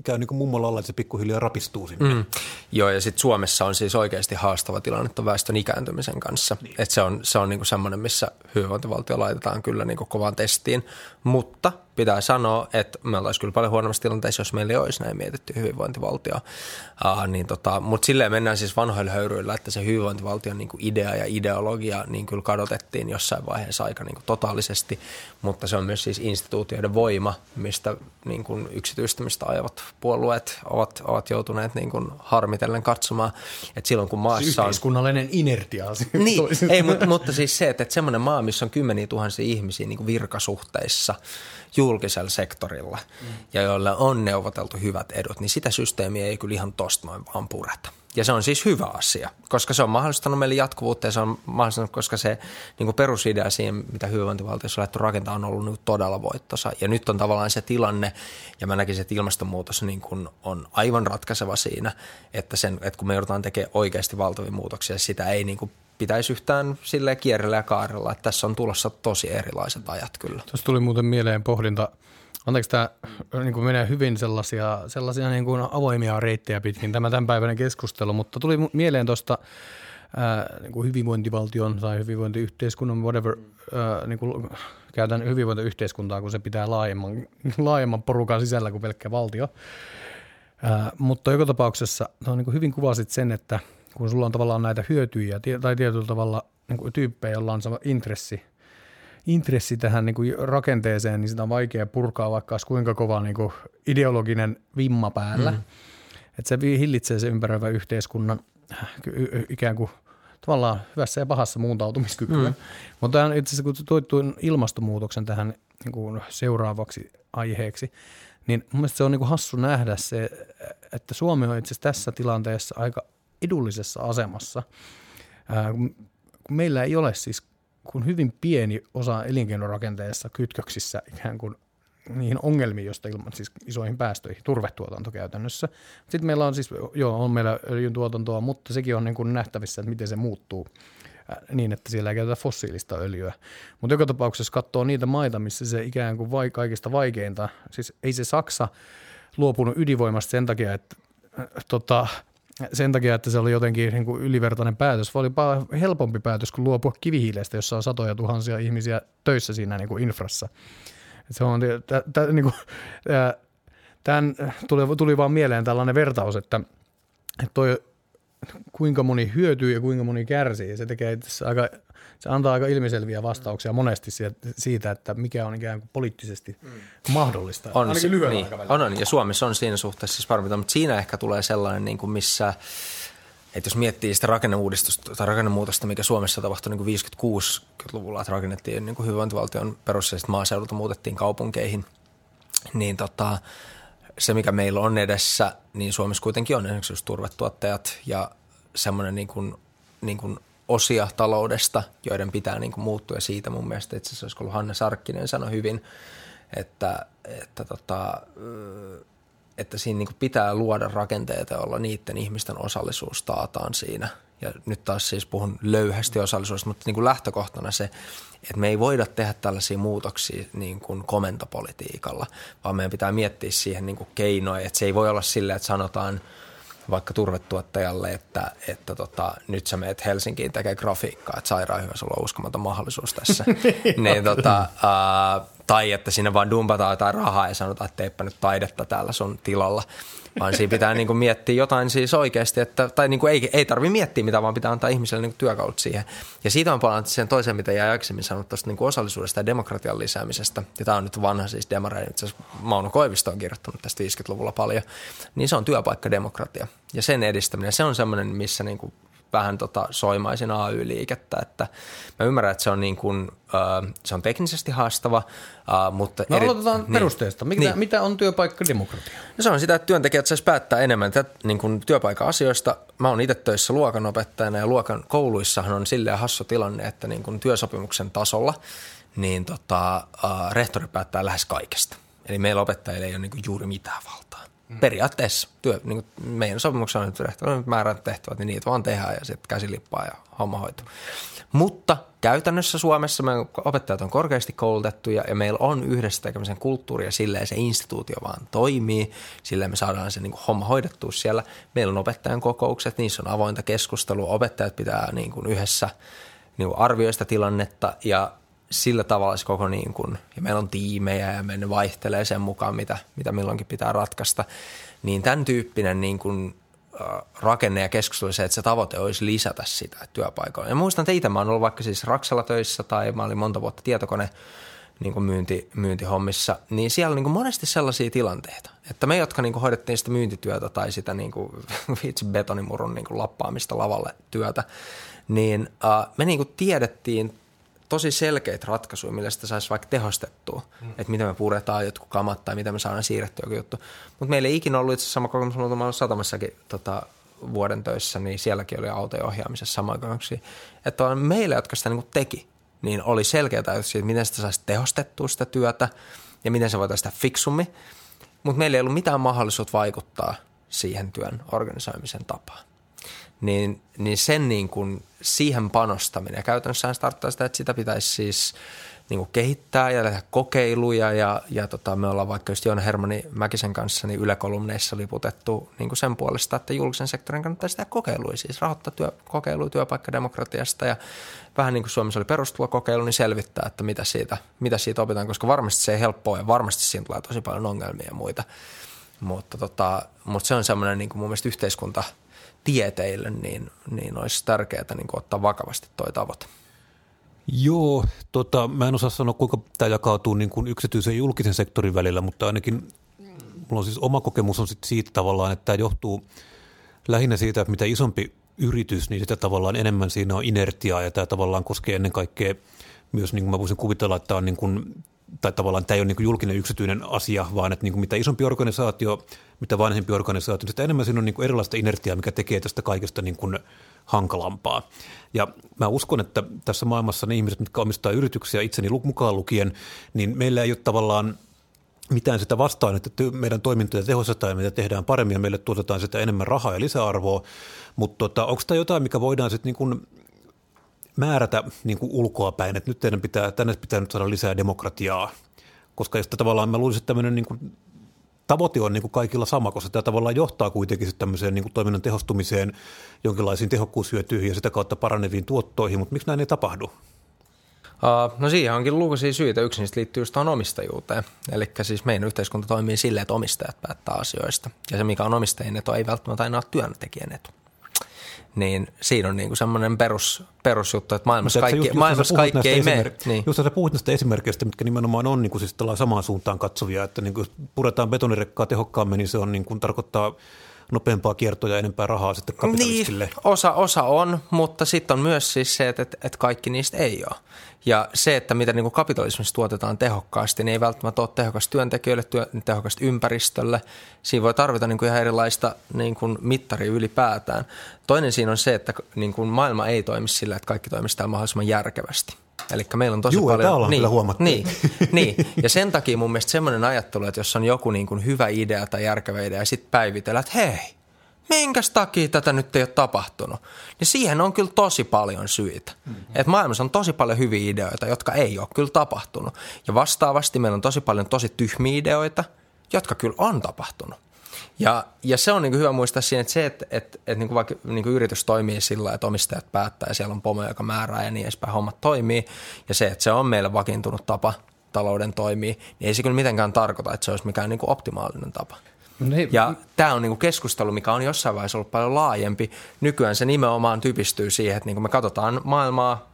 käy niin kuin mummolla alla, että se pikkuhiljaa rapistuu sinne. Mm. Joo, ja sitten Suomessa on siis oikeasti haastava tilanne väestön ikääntymisen kanssa. Niin. Et se on, se on niin kuin semmoinen, missä hyvinvointivaltio laitetaan kyllä niin kuin kovaan testiin, mutta – pitää sanoa, että me oltaisiin kyllä paljon huonommassa tilanteessa, jos meillä ei olisi näin mietitty hyvinvointivaltio. Uh, niin tota, Mutta silleen mennään siis vanhoilla höyryillä, että se hyvinvointivaltion niin kuin idea ja ideologia niin kyllä kadotettiin jossain vaiheessa aika niin kuin totaalisesti, mutta se on myös siis instituutioiden voima, mistä niin kuin yksityistämistä ajavat puolueet ovat, ovat joutuneet niin kuin harmitellen katsomaan. Että silloin kun maassa on... Yhteiskunnallinen inertia. Niin, ei, mutta, mutta siis se, että, että semmoinen maa, missä on kymmeniä tuhansia ihmisiä niin kuin virkasuhteissa – julkisella sektorilla mm. ja joilla on neuvoteltu hyvät edut, niin sitä systeemiä ei kyllä ihan tosta noin vaan pureta. Ja se on siis hyvä asia, koska se on mahdollistanut meille jatkuvuutta ja se on mahdollistanut, koska se niin kuin perusidea siihen, mitä hyvinvointivaltiossa on lähdetty rakentaa, on ollut nyt todella voittosa. Ja nyt on tavallaan se tilanne, ja mä näkisin, että ilmastonmuutos niin kuin on aivan ratkaiseva siinä, että, sen, että kun me joudutaan tekemään oikeasti valtavia muutoksia, sitä ei niin kuin pitäisi yhtään sille kierrellä ja kaarella, että tässä on tulossa tosi erilaiset ajat kyllä. Tuossa tuli muuten mieleen pohdinta, anteeksi tämä niin kuin menee hyvin sellaisia, sellaisia niin kuin avoimia reittejä pitkin tämä tämänpäiväinen keskustelu, mutta tuli mieleen tuosta niin kuin hyvinvointivaltion tai hyvinvointiyhteiskunnan, whatever, ää, niin kuin, käytän hyvinvointiyhteiskuntaa, kun se pitää laajemman, laajemman porukan sisällä kuin pelkkä valtio. Ää, mutta joka tapauksessa on niin kuin hyvin kuvasit sen, että – kun sulla on tavallaan näitä hyötyjä tai tietyllä tavalla niin kuin tyyppejä, joilla on sama intressi, intressi tähän niin kuin rakenteeseen, niin sitä on vaikea purkaa, vaikka olisi kuinka kova niin kuin ideologinen vimma päällä. Mm. Että se hillitsee se ympäröivä yhteiskunnan ikään kuin tavallaan hyvässä ja pahassa muuntautumiskykyä. Mm. Mutta itse asiassa kun toittuin ilmastonmuutoksen tähän niin kuin seuraavaksi aiheeksi, niin mun mielestä se on niin kuin hassu nähdä se, että Suomi on itse asiassa tässä tilanteessa aika edullisessa asemassa, meillä ei ole siis kun hyvin pieni osa elinkeinorakenteessa kytköksissä ikään kuin niihin ongelmiin, joista ilman siis isoihin päästöihin, turvetuotanto käytännössä. Sitten meillä on siis, joo, on meillä öljyn tuotantoa, mutta sekin on niin kuin nähtävissä, että miten se muuttuu niin, että siellä ei käytetä fossiilista öljyä. Mutta joka tapauksessa, katsoo niitä maita, missä se ikään kuin vai, kaikista vaikeinta, siis ei se Saksa luopunut ydinvoimasta sen takia, että äh, tota, sen takia, että se oli jotenkin niin kuin ylivertainen päätös, vaan oli helpompi päätös kuin luopua kivihiilestä, jossa on satoja tuhansia ihmisiä töissä siinä niin kuin infrassa. Se on, t- t- niin kuin, tämän tuli, tuli vaan mieleen tällainen vertaus, että, että toi, kuinka moni hyötyy ja kuinka moni kärsii. Se tekee aika se antaa aika ilmiselviä vastauksia monesti siitä, että mikä on ikään kuin poliittisesti mm. mahdollista. On, Ainakin lyhyellä niin, on, on, ja Suomessa on siinä suhteessa siis parempaa, mutta siinä ehkä tulee sellainen, niin kuin missä että jos miettii sitä rakenneuudistusta tai rakennemuutosta, mikä Suomessa tapahtui niin 56-luvulla, että rakennettiin niin kuin hyvinvointivaltion perusteellisesti maaseudulta muutettiin kaupunkeihin, niin tota, se mikä meillä on edessä, niin Suomessa kuitenkin on esimerkiksi just turvetuottajat ja semmoinen niin kuin, niin kuin osia taloudesta, joiden pitää niin kuin muuttua. Ja siitä mun mielestä itse asiassa olisiko ollut Hanne Sarkkinen sanoi hyvin, että, että, tota, että siinä niin kuin pitää luoda rakenteita, joilla niiden ihmisten osallisuus taataan siinä. Ja nyt taas siis puhun löyhästi osallisuudesta, mutta niin kuin lähtökohtana se, että me ei voida tehdä tällaisia muutoksia niin kuin komentopolitiikalla, vaan meidän pitää miettiä siihen niin kuin keinoja. Että se ei voi olla silleen, että sanotaan – vaikka turvetuottajalle, että, että tota, nyt sä meet Helsinkiin tekemään grafiikkaa, että sairaan hyvä, sulla on uskomaton mahdollisuus tässä. niin, tota, uh, Tai että sinne vaan dumpataan jotain rahaa ja sanotaan, että teipä nyt taidetta täällä sun tilalla. Vaan siinä pitää niin kuin miettiä jotain siis oikeasti, että, tai niin kuin ei, ei tarvi miettiä mitä, vaan pitää antaa ihmiselle niin kuin työkalut siihen. Ja siitä on palaan sen toisen, mitä jäi aikaisemmin sanonut tuosta niin kuin osallisuudesta ja demokratian lisäämisestä. Ja tämä on nyt vanha siis demareiden, itse asiassa Mauno Koivisto on kirjoittanut tästä 50-luvulla paljon. Niin se on työpaikkademokratia. Ja sen edistäminen, se on semmoinen, missä niin kuin vähän tota soimaisin AY-liikettä, että mä ymmärrän, että se on, niin kuin, äh, se on teknisesti haastava, äh, mutta... No eri, aloitetaan niin, perusteesta. Mitä, niin. mitä on työpaikkademokratia? No se on sitä, että työntekijät saisi päättää enemmän tätä, niin kuin työpaikan asioista. Mä oon itse töissä luokanopettajana ja luokan kouluissahan on silleen hassu tilanne, että niin kuin työsopimuksen tasolla niin tota, äh, rehtori päättää lähes kaikesta. Eli meillä opettajilla ei ole niin kuin juuri mitään valtaa. Mm. Periaatteessa työ, niin kuin meidän sopimuksessa on nyt määrät tehtävät, niin niitä vaan tehdään ja sitten käsi lippaa ja homma hoituu. Mutta käytännössä Suomessa me opettajat on korkeasti koulutettu ja, meillä on yhdessä tekemisen kulttuuri ja silleen se instituutio vaan toimii. Silleen me saadaan se niin kuin homma hoidettua siellä. Meillä on opettajan kokoukset, niissä on avointa keskustelua. Opettajat pitää niin kuin yhdessä niin kuin arvioista tilannetta ja sillä tavalla se koko niin kuin, ja meillä on tiimejä ja me vaihtelee sen mukaan, mitä, mitä milloinkin pitää ratkaista, niin tämän tyyppinen niin kuin, rakenne ja keskustelu se, että se tavoite olisi lisätä sitä työpaikoilla. Ja muistan, itse mä oon ollut vaikka siis Raksalla töissä tai mä olin monta vuotta tietokone niin kuin myynti, myyntihommissa, niin siellä niin kuin monesti sellaisia tilanteita, että me, jotka niin kuin hoidettiin sitä myyntityötä tai sitä niin kuin, vitsi betonimurun niin kuin lappaamista lavalle työtä, niin uh, me niin kuin tiedettiin tosi selkeitä ratkaisuja, millä sitä saisi vaikka tehostettua. Mm. Että miten me puretaan jotkut kamat tai miten me saadaan siirrettyä joku juttu. Mutta meillä ei ikinä ollut itse asiassa sama kokemus, mutta mä ollut satamassakin tota, vuoden töissä, niin sielläkin oli autojen ohjaamisessa sama kokemuksia. Että meille, jotka sitä niin teki, niin oli selkeää siitä, miten sitä saisi tehostettua sitä työtä ja miten se voitaisiin sitä fiksummin. Mutta meillä ei ollut mitään mahdollisuutta vaikuttaa siihen työn organisoimisen tapaan niin, niin sen niin kuin siihen panostaminen. Ja käytännössä se tarkoittaa sitä, että sitä pitäisi siis niin kuin kehittää ja tehdä kokeiluja ja, ja tota, me ollaan vaikka just Joona Hermani Mäkisen kanssa niin ylekolumneissa liputettu niin kuin sen puolesta, että julkisen sektorin kannattaisi tehdä kokeiluja, siis rahoittaa työ, kokeiluja työpaikkademokratiasta ja vähän niin kuin Suomessa oli perustulokokeilu, niin selvittää, että mitä siitä, mitä siitä opitaan, koska varmasti se ei helppoa ja varmasti siinä tulee tosi paljon ongelmia ja muita. Mutta, tota, mutta se on semmoinen niin kuin mun mielestä yhteiskunta – tieteille, niin, niin olisi tärkeää niin ottaa vakavasti tuo tavoite. Joo, tota, mä en osaa sanoa, kuinka tämä jakautuu niin kuin yksityisen ja julkisen sektorin välillä, mutta ainakin mulla on siis oma kokemus on sit siitä tavallaan, että tämä johtuu lähinnä siitä, että mitä isompi yritys, niin sitä tavallaan enemmän siinä on inertiaa ja tämä tavallaan koskee ennen kaikkea myös, niin kuin mä voisin kuvitella, että tämä on niin kuin tai tavallaan tämä ei ole niin julkinen yksityinen asia, vaan että niin mitä isompi organisaatio, mitä vanhempi organisaatio, sitä enemmän siinä on niin erilaista inertiaa, mikä tekee tästä kaikesta niin kuin hankalampaa. Ja mä uskon, että tässä maailmassa ne ihmiset, mitkä omistaa yrityksiä itseni mukaan lukien, niin meillä ei ole tavallaan mitään sitä vastaan, että meidän toimintoja tehostetaan ja meitä tehdään paremmin ja meille tuotetaan sitä enemmän rahaa ja lisäarvoa, mutta tota, onko tämä jotain, mikä voidaan sitten niin määrätä niin kuin ulkoa päin, että nyt teidän pitää, tänne pitää nyt saada lisää demokratiaa, koska jos tavallaan mä luulisin, että tämmöinen niin kuin tavoite on niin kuin kaikilla sama, koska tämä tavallaan johtaa kuitenkin sitten tämmöiseen niin kuin toiminnan tehostumiseen, jonkinlaisiin tehokkuushyötyihin ja sitä kautta paraneviin tuottoihin, mutta miksi näin ei tapahdu? Uh, no siihen onkin lukuisia syitä. Yksi niistä liittyy just omistajuuteen. Eli siis meidän yhteiskunta toimii silleen, että omistajat päättää asioista. Ja se, mikä on omistajien etu, ei välttämättä aina ole työntekijän etu niin siinä on niinku semmoinen perus, perusjuttu, että maailmassa Mutta kaikki, just, maailmassa kaikki ei mene. Niin. Just sä puhuit näistä esimerkkeistä, mitkä nimenomaan on niinku siis samaan suuntaan katsovia, että niinku, puretaan betonirekkaa tehokkaammin, niin se on niinku, tarkoittaa nopeampaa kiertoa ja enempää rahaa sitten kapitalistille. Niin, osa, osa on, mutta sitten on myös siis se, että, että kaikki niistä ei ole. Ja se, että miten niin kapitalismissa tuotetaan tehokkaasti, niin ei välttämättä ole tehokas työntekijöille, työ, tehokasta ympäristölle. Siinä voi tarvita niin kuin ihan erilaista niin kuin mittaria ylipäätään. Toinen siinä on se, että niin kuin maailma ei toimi sillä, että kaikki toimisi täällä mahdollisimman järkevästi. Eli meillä on tosi Juu, paljon... ollaan niin, kyllä huomattu. Niin, niin, ja sen takia mun mielestä semmoinen ajattelu, että jos on joku niin kuin hyvä idea tai järkevä idea ja sitten päivitellä, että hei, minkäs takia tätä nyt ei ole tapahtunut, niin siihen on kyllä tosi paljon syitä. Mm-hmm. Et maailmassa on tosi paljon hyviä ideoita, jotka ei ole kyllä tapahtunut. Ja vastaavasti meillä on tosi paljon tosi tyhmiä ideoita, jotka kyllä on tapahtunut. Ja, ja se on niin hyvä muistaa siinä, että se, että, että, että niin kuin vaikka niin kuin yritys toimii sillä että omistajat päättää ja siellä on pomo, joka määrää ja niin edespäin hommat toimii. Ja se, että se on meille vakiintunut tapa talouden toimii, niin ei se kyllä mitenkään tarkoita, että se olisi mikään niin kuin optimaalinen tapa. Niin, Ja tämä on niinku keskustelu, mikä on jossain vaiheessa ollut paljon laajempi. Nykyään se nimenomaan typistyy siihen, että niinku me katsotaan maailmaa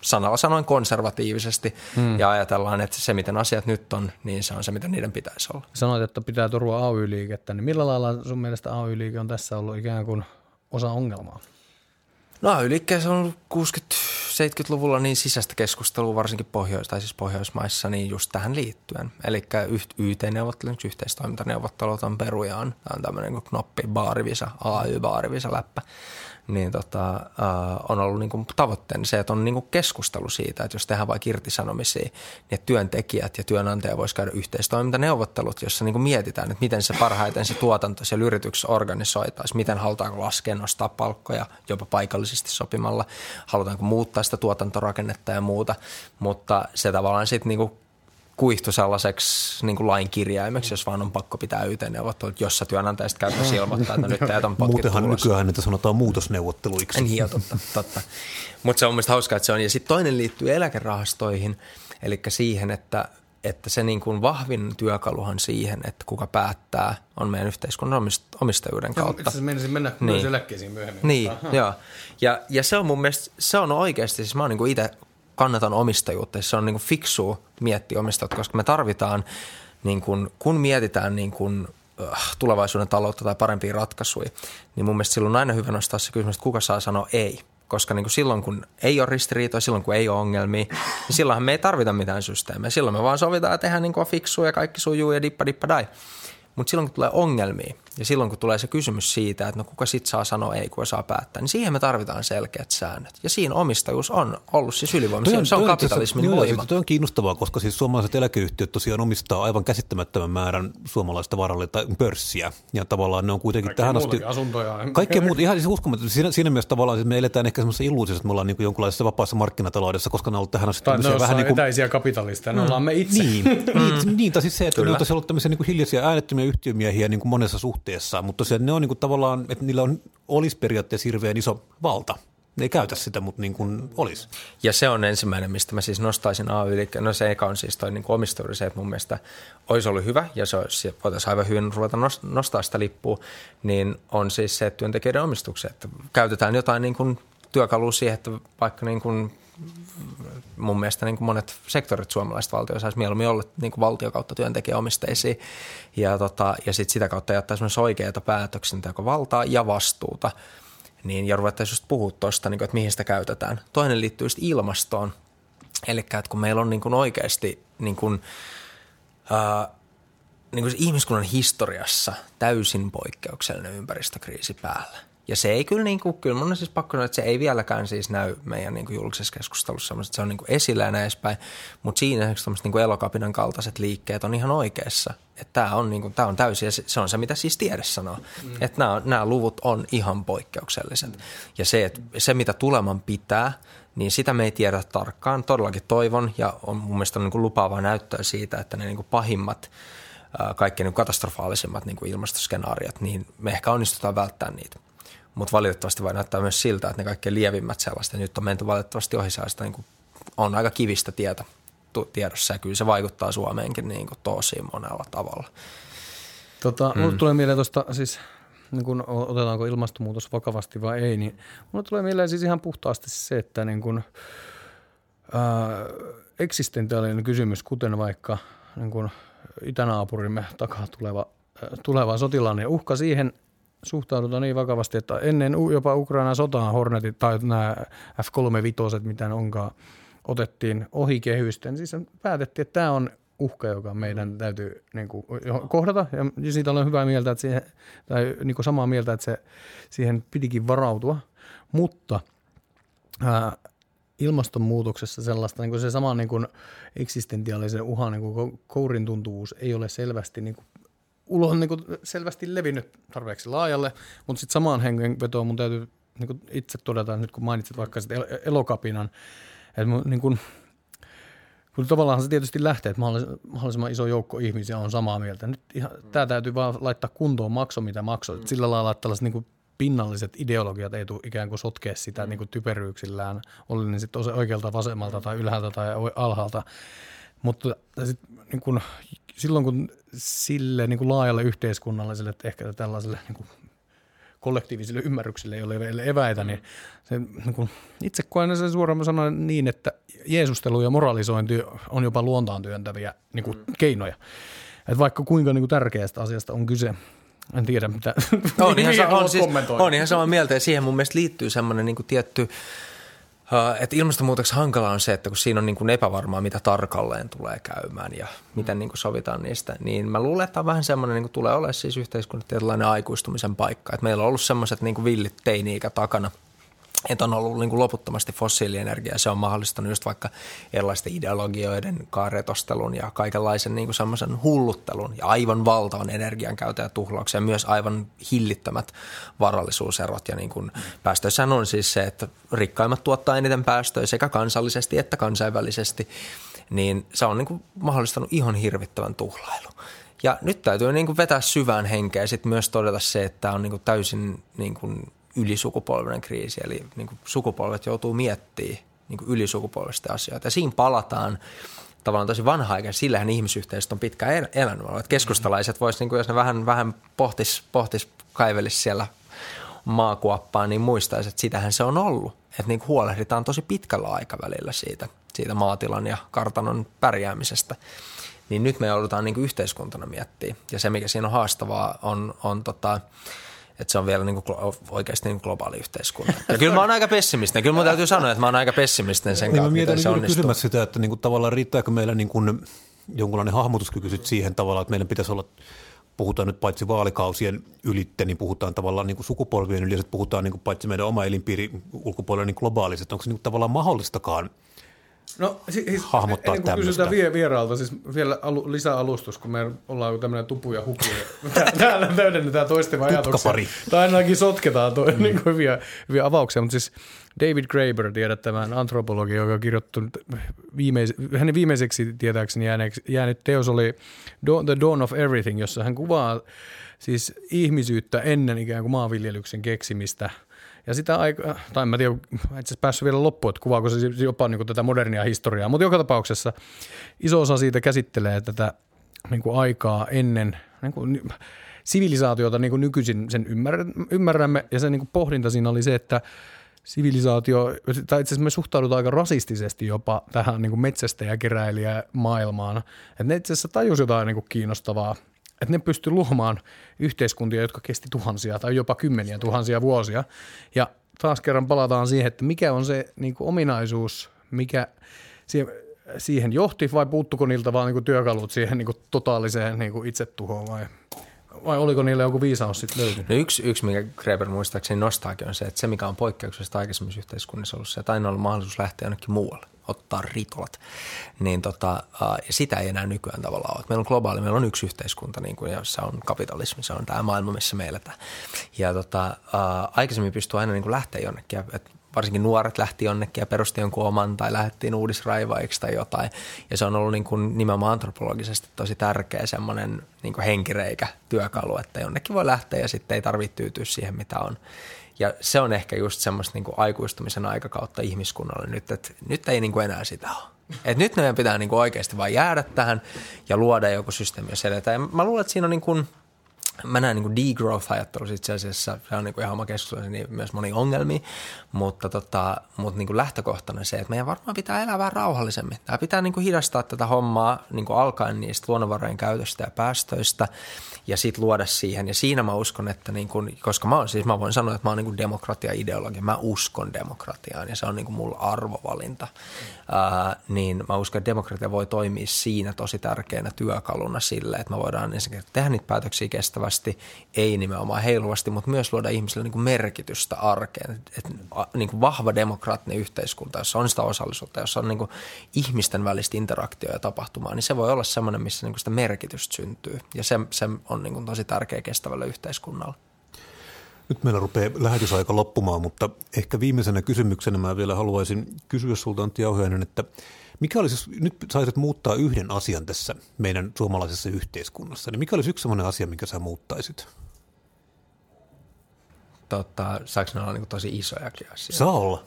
sanalla sanoen konservatiivisesti hmm. ja ajatellaan, että se miten asiat nyt on, niin se on se, miten niiden pitäisi olla. Sanoit, että pitää turvaa AY-liikettä, niin millä lailla sun mielestä AY-liike on tässä ollut ikään kuin osa ongelmaa? No yliikkeessä on ollut 60-70-luvulla niin sisäistä keskustelua, varsinkin Pohjois- tai siis Pohjoismaissa, niin just tähän liittyen. Eli YT-neuvottelut, yhteistoimintaneuvottelut on perujaan. Tämä on tämmöinen kuin knoppi, baarivisa, AY-baarivisa läppä niin tota, äh, on ollut niin kuin tavoitteena se, että on niin kuin keskustelu siitä, että jos tehdään vaikka irtisanomisia, niin että työntekijät ja työnantaja voisivat käydä yhteistoimintaneuvottelut, jossa niin kuin mietitään, että miten se parhaiten se tuotanto siellä yrityksessä organisoitaisiin, miten halutaanko laskea, nostaa palkkoja jopa paikallisesti sopimalla, halutaanko muuttaa sitä tuotantorakennetta ja muuta, mutta se tavallaan sitten niin kuin kuihtu sellaiseksi niin kuin lain kirjaimeksi, jos vaan on pakko pitää YT-neuvottelut, jossa työnantajista käytäisiin ilmoittaa, että nyt teet on Muutenhan ulos. nykyään niitä sanotaan muutosneuvotteluiksi. Niin, jo, totta. totta. Mutta se on mielestäni hauskaa, että se on. Ja sitten toinen liittyy eläkerahastoihin, eli siihen, että että se niin kuin vahvin työkaluhan siihen, että kuka päättää, on meidän yhteiskunnan omistajuuden kautta. Itse asiassa mennä niin. myös eläkkeisiin myöhemmin. Niin, joo. Ja, ja se on mun mielestä, se on oikeasti, siis mä oon niin itse kannatan omistajuutta. Se on niin kuin fiksua miettiä omistajuutta, koska me tarvitaan, niin kuin, kun mietitään niin kuin, äh, tulevaisuuden taloutta tai parempia ratkaisuja, niin mun mielestä silloin on aina hyvä nostaa se kysymys, että kuka saa sanoa ei. Koska niin kuin silloin, kun ei ole ristiriitoja, silloin kun ei ole ongelmia, niin silloinhan me ei tarvita mitään systeemejä. Silloin me vaan sovitaan ja tehdään niin kuin fiksua ja kaikki sujuu ja dippa dippa dai. Mutta silloin kun tulee ongelmia ja silloin kun tulee se kysymys siitä, että no kuka sit saa sanoa ei, kuka saa päättää, niin siihen me tarvitaan selkeät säännöt. Ja siinä omistajuus on ollut siis ylivoima. Se, se on kapitalismin joo, voima. Tuo on kiinnostavaa, koska siis suomalaiset eläkeyhtiöt tosiaan omistaa aivan käsittämättömän määrän suomalaista varallista pörssiä. Ja tavallaan ne on kuitenkin Kaikkea tähän asti... asuntoja. Kaikkea muuta. Ihan siis uskomatta. Siinä, siinä mielessä tavallaan siis me eletään ehkä semmoisessa illuusissa, että me ollaan niin kuin jonkunlaisessa vapaassa markkinataloudessa, koska ne on ollut tähän asti Tai ne vähän niin kuin... etäisiä kapitalisteja, ne ollaan me itse. Niin, niin, niin tai siis se, että Kyllä. ne on ollut tämmöisiä niin kuin hiljaisia äänettömiä yhtiömiehiä niin kuin monessa suhteessa, mutta tosiaan ne on niin kuin tavallaan, että niillä on, olisi periaatteessa hirveän iso valta. Ne ei käytä sitä, mutta niin kuin olisi. Ja se on ensimmäinen, mistä mä siis nostaisin ay No se eka on siis toi niin omistajuuden se, että mun mielestä olisi ollut hyvä ja se olisi, voitaisiin aivan hyvin ruveta nostaa sitä lippua, niin on siis se, että työntekijöiden omistukset. Että käytetään jotain niin kuin työkalua siihen, että vaikka niin kuin mun mielestä niin kuin monet sektorit suomalaisista valtioissa olisi mieluummin olla niin kuin valtio kautta työntekijäomisteisia ja, tota, ja sit sitä kautta jättää semmoista oikeaa päätöksentekovaltaa ja vastuuta. Niin, ja ruvettaisiin just puhua tuosta, niin että mihin sitä käytetään. Toinen liittyy just ilmastoon. Eli kun meillä on niin kuin oikeasti niin kuin, ää, niin kuin ihmiskunnan historiassa täysin poikkeuksellinen ympäristökriisi päällä ja se ei kyllä, niin kuin, kyllä mun on siis pakko sanoa, että se ei vieläkään siis näy meidän niin kuin julkisessa keskustelussa, että se on niin kuin esillä ja näin edespäin, mutta siinä esimerkiksi niin kuin elokapinan kaltaiset liikkeet on ihan oikeassa. Että tämä on, niin kuin, tämä on täysin, ja se on se, mitä siis tiede sanoo, mm. että nämä, nämä luvut on ihan poikkeukselliset. Mm. Ja se, että se, mitä tuleman pitää, niin sitä me ei tiedä tarkkaan. Todellakin toivon, ja on mun mielestä on niin kuin lupaavaa näyttöä siitä, että ne niin kuin pahimmat, kaikkein niin katastrofaalisimmat niin kuin ilmastoskenaariot, niin me ehkä onnistutaan välttämään niitä mutta valitettavasti vai näyttää myös siltä, että ne kaikkein lievimmät sellaista, nyt on menty valitettavasti ohi sellaista, niin kuin on aika kivistä tietä tiedossa ja kyllä se vaikuttaa Suomeenkin niin kuin tosi monella tavalla. Tota, mm. Mulle tulee mieleen tuosta siis, niin kun otetaanko ilmastonmuutos vakavasti vai ei, niin mulle tulee mieleen siis ihan puhtaasti se, että niin kun, ää, eksistentiaalinen kysymys, kuten vaikka niin kun itänaapurimme takaa tuleva, tuleva sotilainen uhka siihen suhtaudutaan niin vakavasti, että ennen jopa Ukrainan sotaa Hornetit tai nämä F-35, mitä ne onkaan, otettiin ohi kehysten. Siis päätettiin, että tämä on uhka, joka meidän täytyy niin kuin, kohdata. Ja siitä olen hyvää mieltä, että siihen, tai niin kuin samaa mieltä, että se, siihen pidikin varautua. Mutta ää, ilmastonmuutoksessa sellaista niin kuin se sama niin kuin eksistentiaalisen uhan niin kuin kourin tuntuvuus ei ole selvästi niin kuin ulos niin kuin selvästi levinnyt tarpeeksi laajalle, mutta sitten samaan hengenvetoon mun täytyy niin kuin itse todeta, nyt kun mainitsit vaikka sitten elokapinan, että mun, niin kuin, kun tavallaan se tietysti lähtee, että mahdollisimman iso joukko ihmisiä on samaa mieltä. Nyt ihan, tämä täytyy vaan laittaa kuntoon makso, mitä maksoi. Mm. Sillä lailla, että tällaiset niin kuin pinnalliset ideologiat ei tule ikään kuin sotkea sitä mm. niin kuin typeryyksillään, oli ne sitten oikealta, vasemmalta tai ylhäältä tai alhaalta Mutta sit, niin kun, silloin kun sille niin kun laajalle yhteiskunnalliselle, että ehkä tällaiselle niin kun kollektiiviselle ymmärrykselle ei ole vielä eväitä, niin, se, niin kun, itse koen sen suoraan sanoen niin, että jeesustelu ja moralisointi on jopa luontaan työntäviä niin kun, keinoja. Et vaikka kuinka niin kuin tärkeästä asiasta on kyse, en tiedä mitä. On ihan, on, siis, on ihan samaa mieltä ja siihen mun mielestä liittyy semmoinen niin tietty, että ilmastonmuutoksen hankala on se, että kun siinä on niin kuin epävarmaa, mitä tarkalleen tulee käymään ja miten niin kuin sovitaan niistä, niin mä luulen, että on vähän semmoinen, niin kuin tulee olemaan siis yhteiskunnan tietynlainen aikuistumisen paikka. Että meillä on ollut semmoiset niin villit teini-ikä takana – että on ollut niin kuin loputtomasti fossiilienergiaa. Se on mahdollistanut just vaikka erilaisten ideologioiden kaaretostelun ja kaikenlaisen niin semmoisen hulluttelun ja aivan valtavan energian käytön ja tuhlauksen ja myös aivan hillittömät varallisuuserot. Ja niin kuin päästöissähän on siis se, että rikkaimmat tuottaa eniten päästöjä sekä kansallisesti että kansainvälisesti, niin se on niin kuin mahdollistanut ihan hirvittävän tuhlailun. Ja nyt täytyy niin kuin vetää syvään henkeä ja sitten myös todeta se, että on niin kuin täysin niin kuin ylisukupolvinen kriisi, eli niin kuin sukupolvet joutuu miettimään niin kuin asioita. Ja siinä palataan tavallaan tosi vanha aika, sillähän ihmisyhteisöt on pitkään elänyt. Että keskustalaiset vois, niin kuin jos ne vähän, vähän pohtis, pohtis kaivelis siellä maakuoppaa, niin muistaisi, että sitähän se on ollut. Että niin huolehditaan tosi pitkällä aikavälillä siitä, siitä maatilan ja kartanon pärjäämisestä. Niin nyt me joudutaan niin yhteiskuntana miettimään. Ja se, mikä siinä on haastavaa, on, on tota, että se on vielä niin kuin oikeasti niin globaali yhteiskunta. Ja kyllä mä oon aika pessimistinen. Kyllä mun täytyy sanoa, että mä oon aika pessimistinen sen niin kautta, miten se onnistuu. kysymässä sitä, että niin kuin tavallaan riittääkö meillä niin kuin jonkunlainen hahmotuskyky siihen tavallaan, että meidän pitäisi olla puhutaan nyt paitsi vaalikausien ylitte, niin puhutaan tavallaan niin kuin sukupolvien yli, puhutaan niin kuin paitsi meidän oma elinpiiri ulkopuolella niin globaaliset. Onko se niin kuin tavallaan mahdollistakaan No siis, hahmottaa ennen kuin kysytään vie, vieraalta, siis vielä alu, lisäalustus, kun me ollaan tämmöinen tupu ja hupu. Täällä täydennetään toisten ajatuksia. Tai ainakin sotketaan to, mm. niin kuin hyviä, hyviä avauksia. Mutta siis David Graeber, tiedät tämän antropologi, joka on kirjoittanut viimeis, hänen viimeiseksi tietääkseni jäänyt, jäänyt teos oli The Dawn of Everything, jossa hän kuvaa siis ihmisyyttä ennen ikään kuin maanviljelyksen keksimistä – ja sitä aika, tai en mä tiedä, itse asiassa päässyt vielä loppuun, että kuvaako se jopa niin kuin tätä modernia historiaa, mutta joka tapauksessa iso osa siitä käsittelee tätä niin kuin aikaa ennen niin kuin, sivilisaatiota niin kuin nykyisin sen ymmärrämme, ja se niin kuin pohdinta siinä oli se, että sivilisaatio, tai itse asiassa me suhtaudutaan aika rasistisesti jopa tähän niin kuin metsästäjäkeräilijä maailmaan, että ne itse asiassa tajus jotain niin kuin kiinnostavaa – että ne pystyy luomaan yhteiskuntia, jotka kesti tuhansia tai jopa kymmeniä tuhansia vuosia. Ja taas kerran palataan siihen, että mikä on se niin kuin ominaisuus, mikä siihen johti vai puuttuko niiltä vaan niin kuin työkalut siihen niin kuin totaaliseen niin kuin itsetuhoon vai – vai oliko niillä joku viisaus sitten löytynyt? No yksi, yksi, mikä Greber muistaakseni nostaakin, on se, että se, mikä on poikkeuksellista aikaisemmissa yhteiskunnissa ollut se, että aina on ollut mahdollisuus lähteä jonnekin muualle ottaa ritolat, niin tota, sitä ei enää nykyään tavallaan ole. Meillä on globaali, meillä on yksi yhteiskunta, niin kuin, jossa on kapitalismi, se on tämä maailma, missä me eletään. Ja tota, aikaisemmin pystyy aina niin kuin lähteä jonnekin, että varsinkin nuoret lähti jonnekin ja perusti jonkun oman tai lähdettiin uudisraivaiksi tai jotain. Ja se on ollut niin kuin nimenomaan antropologisesti tosi tärkeä semmoinen niin henkireikä työkalu, että jonnekin voi lähteä ja sitten ei tarvitse tyytyä siihen, mitä on. Ja se on ehkä just semmoista niin kuin aikuistumisen aikakautta ihmiskunnalle nyt, että nyt ei niin kuin enää sitä ole. Et nyt meidän pitää niin kuin oikeasti vain jäädä tähän ja luoda joku systeemi, jos edetään. Ja mä luulen, että siinä on niin kuin – mä näen niin degrowth-ajattelu itse asiassa, se on niin kuin ihan oma keskustelu, niin myös moni ongelmia, mutta, tota, mutta niin kuin lähtökohtana se, että meidän varmaan pitää elää vähän rauhallisemmin. Tämä pitää niin kuin hidastaa tätä hommaa niin kuin alkaen niistä luonnonvarojen käytöstä ja päästöistä ja sitten luoda siihen. Ja siinä mä uskon, että niin kuin, koska mä, siis mä voin sanoa, että mä oon niin demokratia-ideologi, mä uskon demokratiaan ja se on niin kuin mulla arvovalinta, ää, niin mä uskon, että demokratia voi toimia siinä tosi tärkeänä työkaluna sille, että me voidaan ensinnäkin tehdä niitä päätöksiä kestävästi, ei nimenomaan heiluvasti, mutta myös luoda ihmisille niin kuin merkitystä arkeen. Et, niin kuin vahva demokraattinen yhteiskunta, jossa on sitä osallisuutta, jossa on niin kuin ihmisten välistä interaktioa ja tapahtumaa, niin se voi olla semmoinen, missä niin kuin sitä merkitystä syntyy. Ja se, se on niin kuin tosi tärkeä kestävälle yhteiskunnalle. Nyt meillä rupeaa lähetysaika loppumaan, mutta ehkä viimeisenä kysymyksenä mä vielä haluaisin kysyä sulta Antti Jauhiainen, että mikä olisi, nyt saisit muuttaa yhden asian tässä meidän suomalaisessa yhteiskunnassa, niin mikä olisi yksi sellainen asia, mikä sä muuttaisit? Totta, saako ne olla niin tosi isojakin asioita? Saa olla.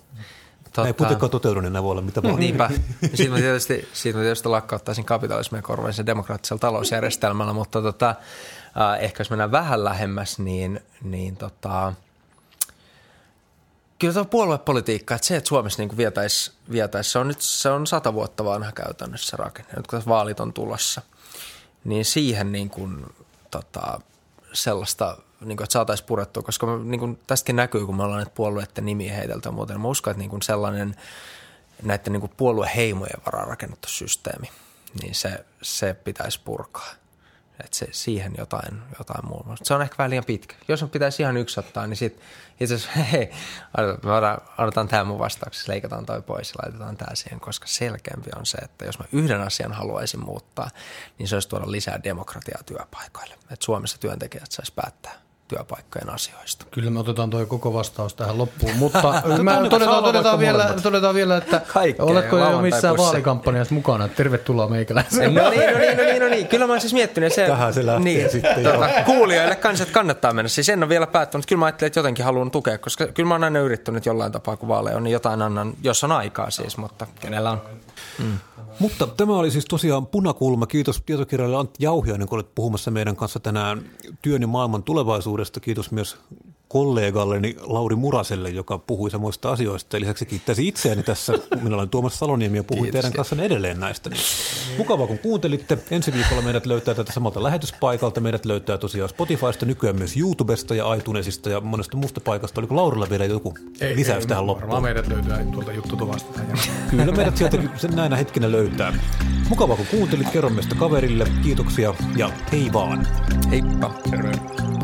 Tota... Ei kuitenkaan toteudu, niin voi olla mitä vaan. Niinpä. Siitä mä tietysti, siitä mä tietysti lakkauttaisin kapitalismia korvaisen demokraattisella talousjärjestelmällä, mutta tota, äh, ehkä jos mennään vähän lähemmäs, niin, niin tota, kyllä tuo puoluepolitiikka, että se, että Suomessa niin vietäisi, vietäisi, se on nyt se on sata vuotta vanha käytännössä rakenne. Nyt kun vaalit on tulossa, niin siihen niin kuin, tota, sellaista, niin kuin, että saataisiin purettua, koska niin kuin, tästäkin näkyy, kun me ollaan näitä puolueiden nimiä heitelty muuten. Mä uskon, että niin kuin sellainen näiden niin kuin puolueheimojen varaan rakennettu systeemi, niin se, se pitäisi purkaa. Että se, siihen jotain, jotain muuta. Se on ehkä vähän liian pitkä. Jos on pitäisi ihan yksi ottaa, niin sitten itse asiassa, hei, me odotan tämä mun vastauksessa, leikataan toi pois ja laitetaan tämä siihen, koska selkeämpi on se, että jos mä yhden asian haluaisin muuttaa, niin se olisi tuoda lisää demokratiaa työpaikoille. Että Suomessa työntekijät saisi päättää työpaikkojen asioista. Kyllä me otetaan tuo koko vastaus tähän loppuun, mutta mä todetaan, todetaan, vielä, todetaan vielä, että Kaikkea, oletko jo missään vaalikampanjassa mukana? Tervetuloa meikäläiseen. No niin, no niin, no niin, no niin. Kyllä mä oon siis miettinyt. Se, Tähän se lähtee niin, sitten. Tota, kuulijoille kanssa, että kannattaa mennä. Siis en ole vielä päättänyt. Kyllä mä ajattelin, että jotenkin haluan tukea, koska kyllä mä oon aina yrittänyt jollain tapaa, kun vaaleja on, niin jotain annan, jos on aikaa siis, mutta kenellä on. Mm. Mutta tämä oli siis tosiaan punakulma. Kiitos tietokirjailija Antti Jauhiainen, kun olet puhumassa meidän kanssa tänään työn ja maailman tulevaisuudesta. Kiitos myös kollegalleni Lauri Muraselle, joka puhui samoista asioista. Lisäksi kiittäisi itseäni tässä, minä olen Tuomas Saloniemi ja puhuin teidän kanssa edelleen näistä. Niin mukavaa, kun kuuntelitte. Ensi viikolla meidät löytää tätä samalta lähetyspaikalta. Meidät löytää tosiaan Spotifysta, nykyään myös YouTubesta ja iTunesista ja monesta muusta paikasta. Oliko Laurilla vielä joku ei, lisäys ei, tähän loppuun? Varmaan meidät löytää tuolta juttutuvasta. Kyllä meidät sieltä näinä hetkinä löytää. Mukavaa, kun kuuntelit. Kerro meistä kaverille. Kiitoksia ja hei vaan. Heippa. Terve.